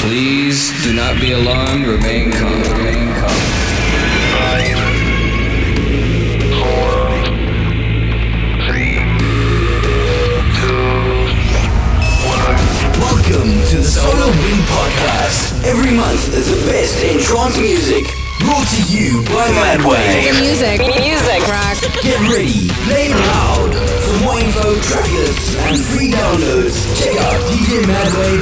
Please do not be alarmed. Remain calm. Remain calm. Five, four, three, two, one. Welcome to the Solar Wind Podcast. Every month is the best in trance music. Brought to you by Madwave. Music. Music. Rock. Get ready, play loud. For more info, track lists, and free downloads, check out djmadwave.com.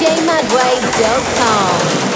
djmadwave.com.